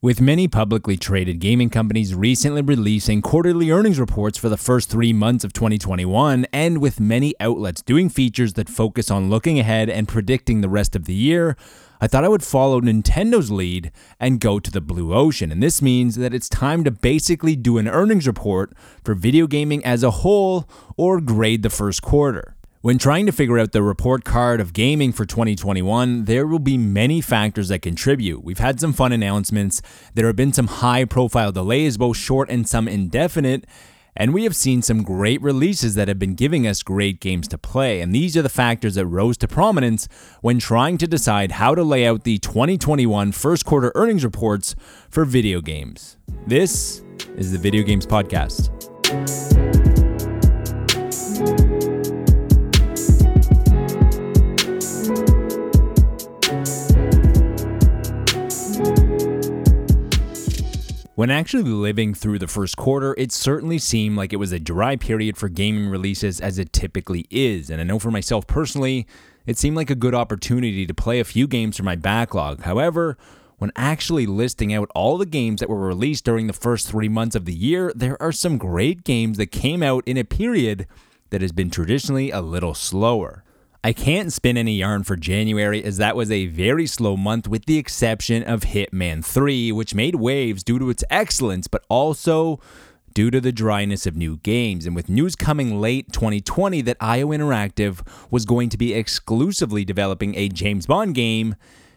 With many publicly traded gaming companies recently releasing quarterly earnings reports for the first three months of 2021, and with many outlets doing features that focus on looking ahead and predicting the rest of the year, I thought I would follow Nintendo's lead and go to the blue ocean. And this means that it's time to basically do an earnings report for video gaming as a whole or grade the first quarter. When trying to figure out the report card of gaming for 2021, there will be many factors that contribute. We've had some fun announcements, there have been some high profile delays, both short and some indefinite, and we have seen some great releases that have been giving us great games to play. And these are the factors that rose to prominence when trying to decide how to lay out the 2021 first quarter earnings reports for video games. This is the Video Games Podcast. When actually living through the first quarter, it certainly seemed like it was a dry period for gaming releases as it typically is. And I know for myself personally, it seemed like a good opportunity to play a few games from my backlog. However, when actually listing out all the games that were released during the first three months of the year, there are some great games that came out in a period that has been traditionally a little slower. I can't spin any yarn for January as that was a very slow month with the exception of Hitman 3, which made waves due to its excellence, but also due to the dryness of new games. And with news coming late 2020 that IO Interactive was going to be exclusively developing a James Bond game,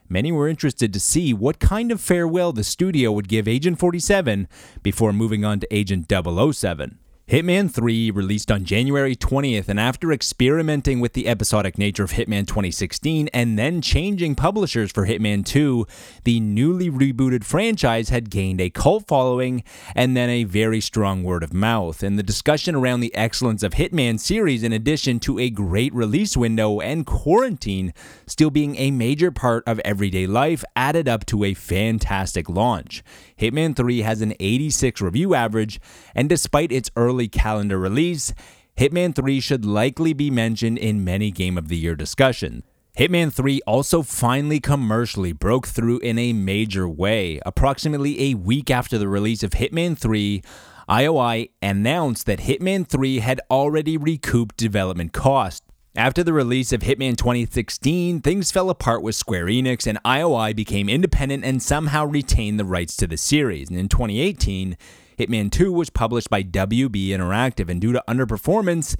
many were interested to see what kind of farewell the studio would give Agent 47 before moving on to Agent 007. Hitman 3 released on January 20th, and after experimenting with the episodic nature of Hitman 2016 and then changing publishers for Hitman 2, the newly rebooted franchise had gained a cult following and then a very strong word of mouth. And the discussion around the excellence of Hitman series, in addition to a great release window and quarantine still being a major part of everyday life, added up to a fantastic launch. Hitman 3 has an 86 review average, and despite its early calendar release, Hitman 3 should likely be mentioned in many Game of the Year discussions. Hitman 3 also finally commercially broke through in a major way. Approximately a week after the release of Hitman 3, IOI announced that Hitman 3 had already recouped development costs. After the release of Hitman 2016, things fell apart with Square Enix, and IOI became independent and somehow retained the rights to the series. And in 2018, Hitman 2 was published by WB Interactive, and due to underperformance,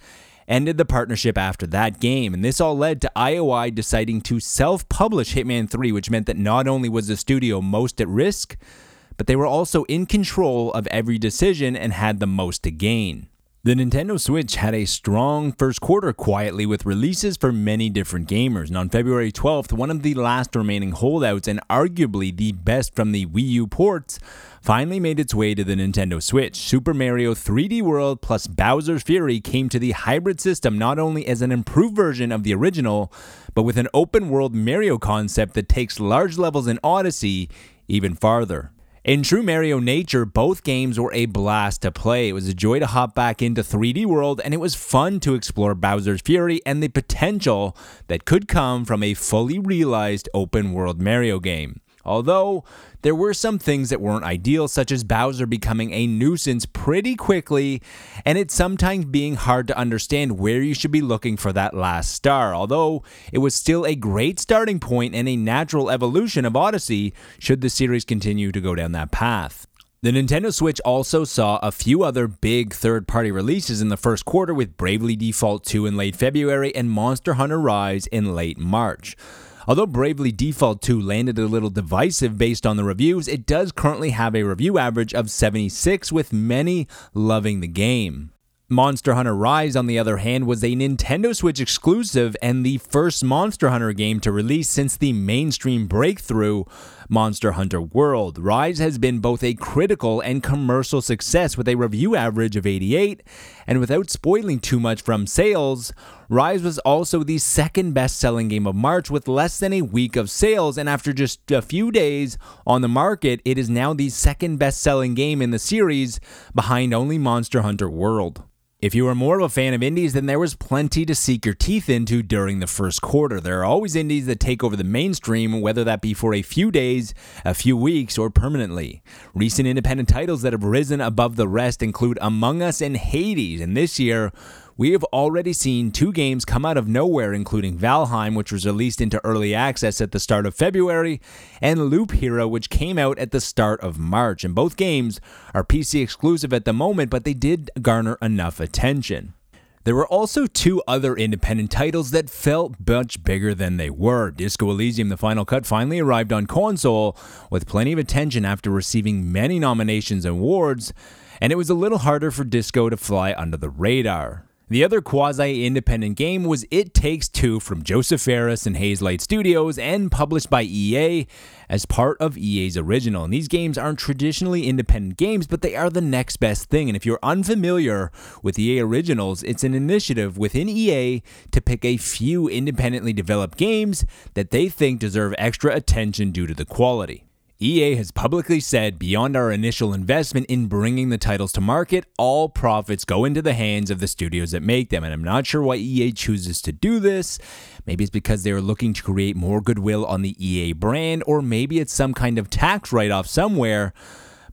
ended the partnership after that game. And this all led to IOI deciding to self publish Hitman 3, which meant that not only was the studio most at risk, but they were also in control of every decision and had the most to gain. The Nintendo Switch had a strong first quarter quietly with releases for many different gamers. And on February 12th, one of the last remaining holdouts and arguably the best from the Wii U ports finally made its way to the Nintendo Switch. Super Mario 3D World plus Bowser's Fury came to the hybrid system not only as an improved version of the original, but with an open world Mario concept that takes large levels in Odyssey even farther. In true Mario nature, both games were a blast to play. It was a joy to hop back into 3D World, and it was fun to explore Bowser's Fury and the potential that could come from a fully realized open world Mario game. Although there were some things that weren't ideal, such as Bowser becoming a nuisance pretty quickly, and it sometimes being hard to understand where you should be looking for that last star. Although it was still a great starting point and a natural evolution of Odyssey, should the series continue to go down that path. The Nintendo Switch also saw a few other big third party releases in the first quarter with Bravely Default 2 in late February and Monster Hunter Rise in late March. Although Bravely Default 2 landed a little divisive based on the reviews, it does currently have a review average of 76, with many loving the game. Monster Hunter Rise, on the other hand, was a Nintendo Switch exclusive and the first Monster Hunter game to release since the mainstream breakthrough Monster Hunter World. Rise has been both a critical and commercial success with a review average of 88, and without spoiling too much from sales, Rise was also the second best selling game of March with less than a week of sales, and after just a few days on the market, it is now the second best selling game in the series behind only Monster Hunter World. If you are more of a fan of indies, then there was plenty to seek your teeth into during the first quarter. There are always indies that take over the mainstream, whether that be for a few days, a few weeks, or permanently. Recent independent titles that have risen above the rest include Among Us and Hades, and this year, we have already seen two games come out of nowhere, including Valheim, which was released into early access at the start of February, and Loop Hero, which came out at the start of March. And both games are PC exclusive at the moment, but they did garner enough attention. There were also two other independent titles that felt much bigger than they were. Disco Elysium The Final Cut finally arrived on console with plenty of attention after receiving many nominations and awards, and it was a little harder for Disco to fly under the radar. The other quasi independent game was It Takes Two from Josef Fares and Hazelight Studios and published by EA as part of EA's original. And these games aren't traditionally independent games, but they are the next best thing. And if you're unfamiliar with EA Originals, it's an initiative within EA to pick a few independently developed games that they think deserve extra attention due to the quality. EA has publicly said beyond our initial investment in bringing the titles to market, all profits go into the hands of the studios that make them. And I'm not sure why EA chooses to do this. Maybe it's because they are looking to create more goodwill on the EA brand, or maybe it's some kind of tax write off somewhere.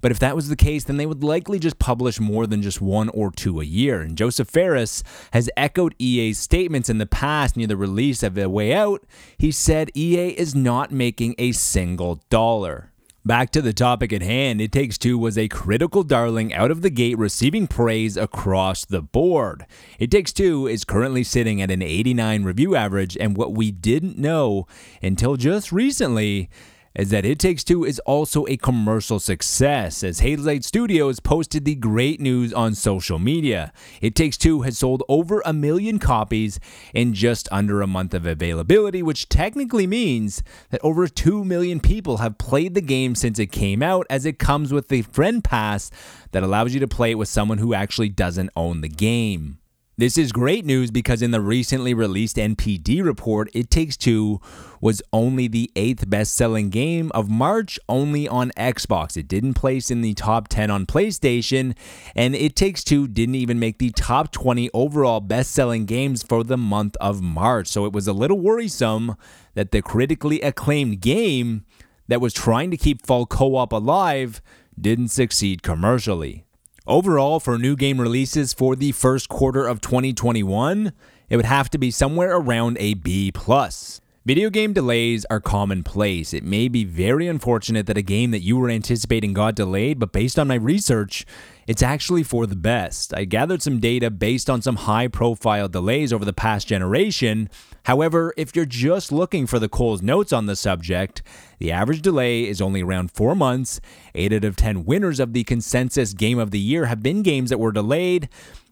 But if that was the case, then they would likely just publish more than just one or two a year. And Josef Fares has echoed EA's statements in the past near the release of A Way Out. He said EA is not making a single dollar. Back to the topic at hand, It Takes Two was a critical darling out of the gate, receiving praise across the board. It Takes Two is currently sitting at an 89 review average, and what we didn't know until just recently is that It Takes Two is also a commercial success, as Hazelight Studios posted the great news on social media. It Takes Two has sold over a million copies in just under a month of availability, which technically means that over 2 million people have played the game since it came out, as it comes with the Friend Pass that allows you to play it with someone who actually doesn't own the game. This is great news because in the recently released NPD report, It Takes Two was only the eighth best selling game of March only on Xbox. It didn't place in the top 10 on PlayStation, and It Takes Two didn't even make the top 20 overall best selling games for the month of March. So it was a little worrisome that the critically acclaimed game that was trying to keep fall co op alive didn't succeed commercially. Overall, for new game releases for the first quarter of 2021, it would have to be somewhere around a B plus. Video game delays are commonplace. It may be very unfortunate that a game that you were anticipating got delayed, but based on my research, it's actually for the best. I gathered some data based on some high profile delays over the past generation. However, if you're just looking for the Cole's notes on the subject, the average delay is only around four months. Eight out of 10 winners of the consensus game of the year have been games that were delayed.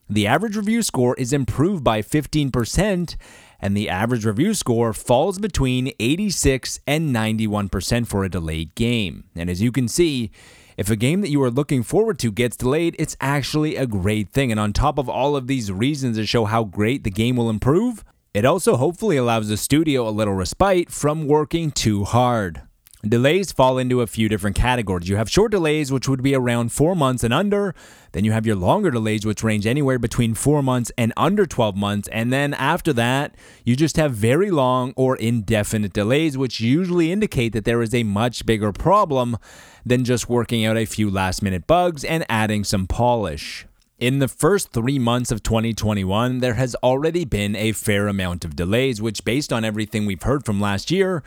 The average review score is improved by 15%, and the average review score falls between 86 and 91% for a delayed game. And as you can see, if a game that you are looking forward to gets delayed, it's actually a great thing. And on top of all of these reasons to show how great the game will improve, it also hopefully allows the studio a little respite from working too hard. Delays fall into a few different categories. You have short delays, which would be around four months and under. Then you have your longer delays, which range anywhere between four months and under 12 months. And then after that, you just have very long or indefinite delays, which usually indicate that there is a much bigger problem than just working out a few last minute bugs and adding some polish. In the first three months of 2021, there has already been a fair amount of delays, which, based on everything we've heard from last year,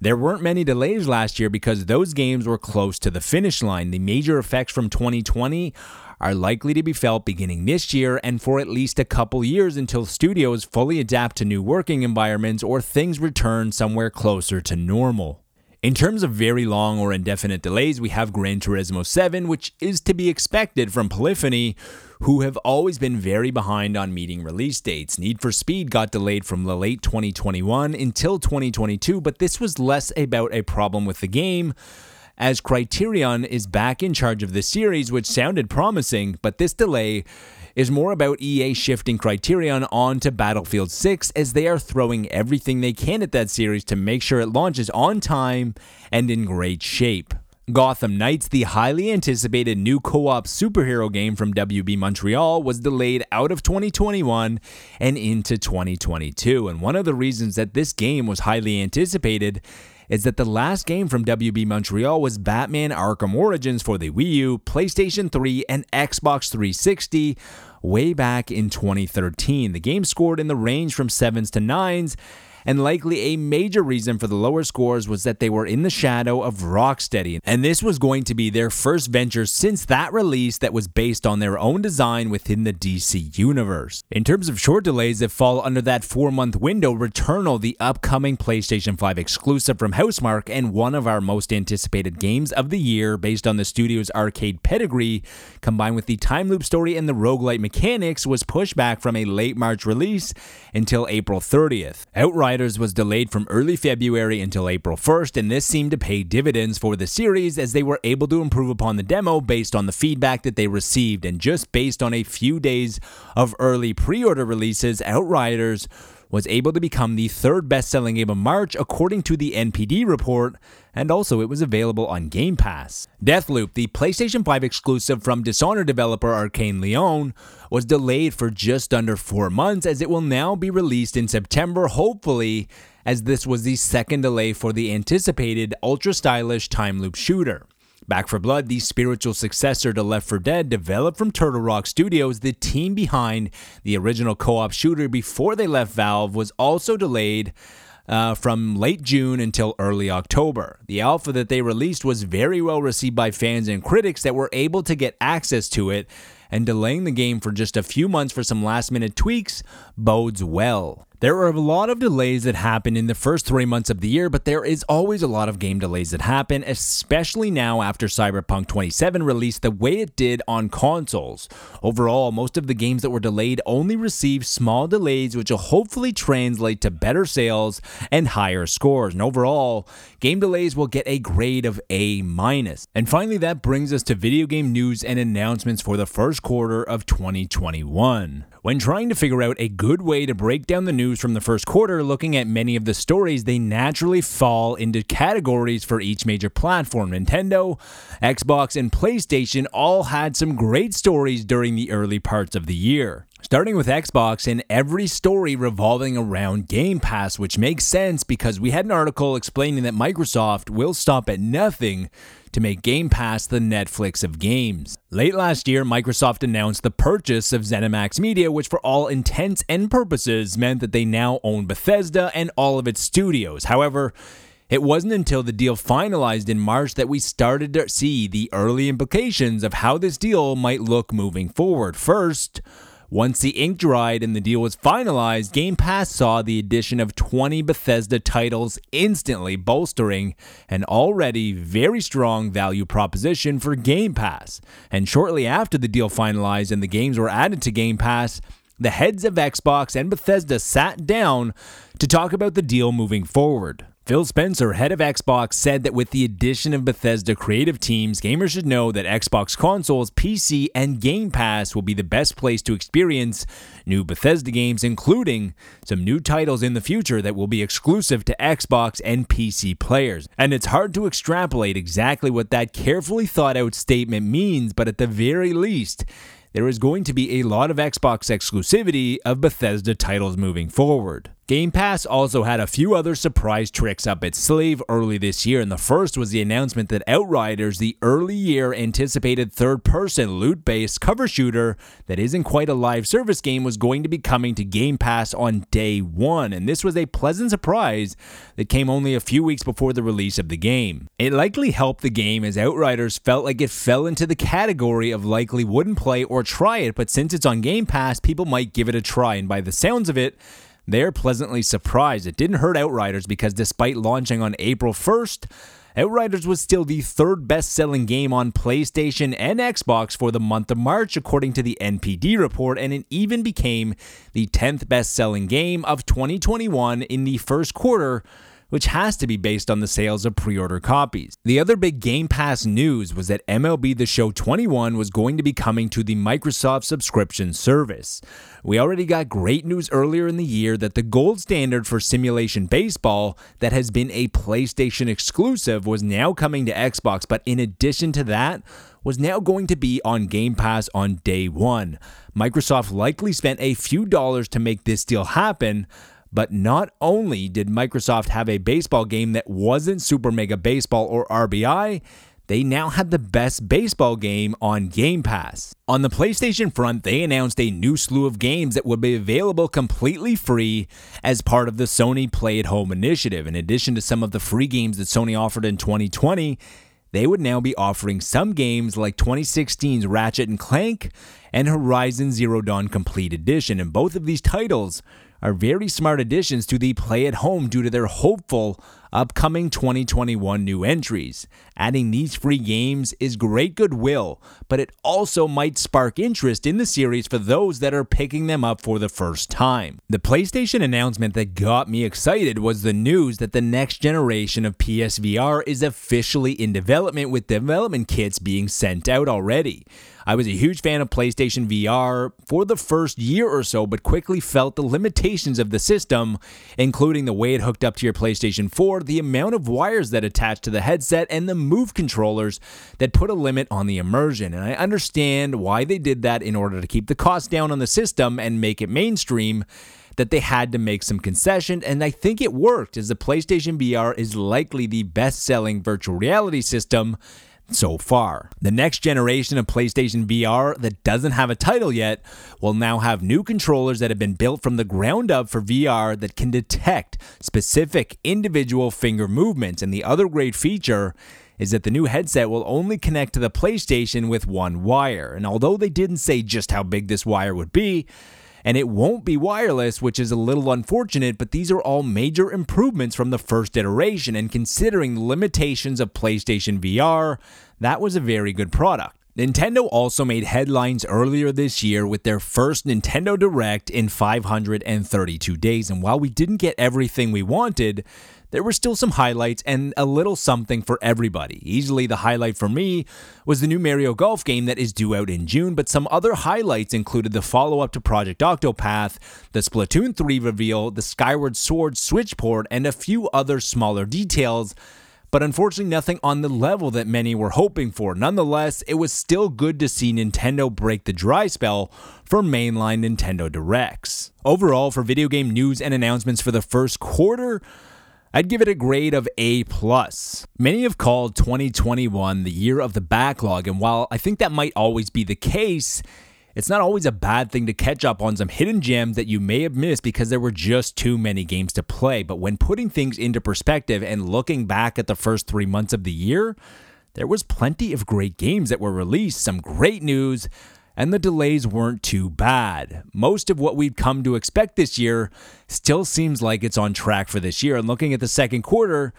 there weren't many delays last year because those games were close to the finish line. The major effects from 2020 are likely to be felt beginning this year and for at least a couple years until studios fully adapt to new working environments or things return somewhere closer to normal. In terms of very long or indefinite delays, we have Gran Turismo 7, which is to be expected from Polyphony, who have always been very behind on meeting release dates. Need for Speed got delayed from the late 2021 until 2022, but this was less about a problem with the game as Criterion is back in charge of the series, which sounded promising, but this delay is more about EA shifting Criterion onto Battlefield 6 as they are throwing everything they can at that series to make sure it launches on time and in great shape. Gotham Knights, the highly anticipated new co op superhero game from WB Montreal, was delayed out of 2021 and into 2022. And one of the reasons that this game was highly anticipated is that the last game from WB Montreal was Batman Arkham Origins for the Wii U, PlayStation 3, and Xbox 360 way back in 2013. The game scored in the range from 7s to 9s and likely a major reason for the lower scores was that they were in the shadow of Rocksteady, and this was going to be their first venture since that release that was based on their own design within the DC universe. In terms of short delays that fall under that four month window, Returnal, the upcoming PlayStation 5 exclusive from Housemarque and one of our most anticipated games of the year based on the studio's arcade pedigree, combined with the time loop story and the roguelite mechanics, was pushed back from a late March release until April 30th. Outright Was delayed from early February until April 1st, and this seemed to pay dividends for the series as they were able to improve upon the demo based on the feedback that they received. And just based on a few days of early pre order releases, Outriders was able to become the third best selling game of March according to the NPD report, and also it was available on Game Pass. Deathloop, the PlayStation 5 exclusive from Dishonored developer Arkane Lyon, was delayed for just under four months as it will now be released in September, hopefully, as this was the second delay for the anticipated ultra stylish time loop shooter. Back 4 Blood, the spiritual successor to Left 4 Dead, developed from Turtle Rock Studios, the team behind the original co op shooter before they left Valve, was also delayed uh, from late June until early October. The alpha that they released was very well received by fans and critics that were able to get access to it, and delaying the game for just a few months for some last minute tweaks bodes well. There are a lot of delays that happen in the first three months of the year, but there is always a lot of game delays that happen, especially now after Cyberpunk 27 released the way it did on consoles. Overall, most of the games that were delayed only received small delays, which will hopefully translate to better sales and higher scores. And overall, game delays will get a grade of A minus. And finally, that brings us to video game news and announcements for the first quarter of 2021. When trying to figure out a good way to break down the news from the first quarter, looking at many of the stories, they naturally fall into categories for each major platform. Nintendo, Xbox, and PlayStation all had some great stories during the early parts of the year. Starting with Xbox and every story revolving around Game Pass, which makes sense because we had an article explaining that Microsoft will stop at nothing to make Game Pass the Netflix of games. Late last year, Microsoft announced the purchase of ZeniMax Media, which for all intents and purposes meant that they now own Bethesda and all of its studios. However, it wasn't until the deal finalized in March that we started to see the early implications of how this deal might look moving forward. First, once the ink dried and the deal was finalized, Game Pass saw the addition of 20 Bethesda titles instantly bolstering an already very strong value proposition for Game Pass. And shortly after the deal finalized and the games were added to Game Pass, the heads of Xbox and Bethesda sat down to talk about the deal moving forward. Phil Spencer, head of Xbox, said that with the addition of Bethesda creative teams, gamers should know that Xbox consoles, PC, and Game Pass will be the best place to experience new Bethesda games, including some new titles in the future that will be exclusive to Xbox and PC players. And it's hard to extrapolate exactly what that carefully thought out statement means, but at the very least, there is going to be a lot of Xbox exclusivity of Bethesda titles moving forward. Game Pass also had a few other surprise tricks up its sleeve early this year, and the first was the announcement that Outriders, the early year anticipated third person loot based cover shooter that isn't quite a live service game, was going to be coming to Game Pass on day one. And this was a pleasant surprise that came only a few weeks before the release of the game. It likely helped the game as Outriders felt like it fell into the category of likely wouldn't play or try it, but since it's on Game Pass, people might give it a try, and by the sounds of it, they're pleasantly surprised. It didn't hurt Outriders because despite launching on April 1st, Outriders was still the third best selling game on PlayStation and Xbox for the month of March, according to the NPD report, and it even became the 10th best selling game of 2021 in the first quarter which has to be based on the sales of pre order copies. The other big Game Pass news was that MLB The Show 21 was going to be coming to the Microsoft subscription service. We already got great news earlier in the year that the gold standard for simulation baseball that has been a PlayStation exclusive was now coming to Xbox, but in addition to that, was now going to be on Game Pass on day one. Microsoft likely spent a few dollars to make this deal happen. But not only did Microsoft have a baseball game that wasn't Super Mega Baseball or RBI, they now had the best baseball game on Game Pass. On the PlayStation front, they announced a new slew of games that would be available completely free as part of the Sony Play at Home initiative. In addition to some of the free games that Sony offered in 2020, they would now be offering some games like 2016's Ratchet and Clank and Horizon Zero Dawn Complete Edition. And both of these titles are very smart additions to the play at home due to their hopeful upcoming 2021 new entries. Adding these free games is great goodwill, but it also might spark interest in the series for those that are picking them up for the first time. The PlayStation announcement that got me excited was the news that the next generation of PSVR is officially in development with development kits being sent out already. I was a huge fan of PlayStation VR for the first year or so, but quickly felt the limitations of the system, including the way it hooked up to your PlayStation 4, the amount of wires that attach to the headset, and the move controllers that put a limit on the immersion. And I understand why they did that in order to keep the cost down on the system and make it mainstream that they had to make some concession, and I think it worked, as the PlayStation VR is likely the best selling virtual reality system so far. The next generation of PlayStation VR that doesn't have a title yet will now have new controllers that have been built from the ground up for VR that can detect specific individual finger movements. And the other great feature is that the new headset will only connect to the PlayStation with one wire. And although they didn't say just how big this wire would be, and it won't be wireless, which is a little unfortunate, but these are all major improvements from the first iteration, and considering the limitations of PlayStation VR, that was a very good product. Nintendo also made headlines earlier this year with their first Nintendo Direct in 532 days, and while we didn't get everything we wanted, there were still some highlights and a little something for everybody. Easily the highlight for me was the new Mario Golf game that is due out in June, but some other highlights included the follow up to Project Octopath, the Splatoon 3 reveal, the Skyward Sword Switch port, and a few other smaller details but unfortunately nothing on the level that many were hoping for. Nonetheless, it was still good to see Nintendo break the dry spell for mainline Nintendo Directs. Overall, for video game news and announcements for the first quarter, I'd give it a grade of A+. plus. Many have called 2021 the year of the backlog, and while I think that might always be the case, it's not always a bad thing to catch up on some hidden gems that you may have missed because there were just too many games to play. But when putting things into perspective and looking back at the first three months of the year, there was plenty of great games that were released, some great news, and the delays weren't too bad. Most of what we'd come to expect this year still seems like it's on track for this year, and looking at the second quarter,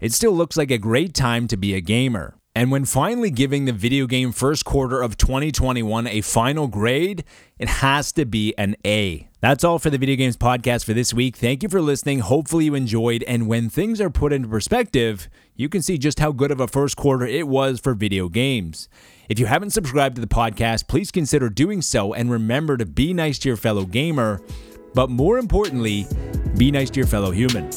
it still looks like a great time to be a gamer. And when finally giving the video game first quarter of 2021 a final grade, it has to be an A. That's all for the Video Games Podcast for this week. Thank you for listening. Hopefully, you enjoyed. And when things are put into perspective, you can see just how good of a first quarter it was for video games. If you haven't subscribed to the podcast, please consider doing so and remember to be nice to your fellow gamer, but more importantly, be nice to your fellow human.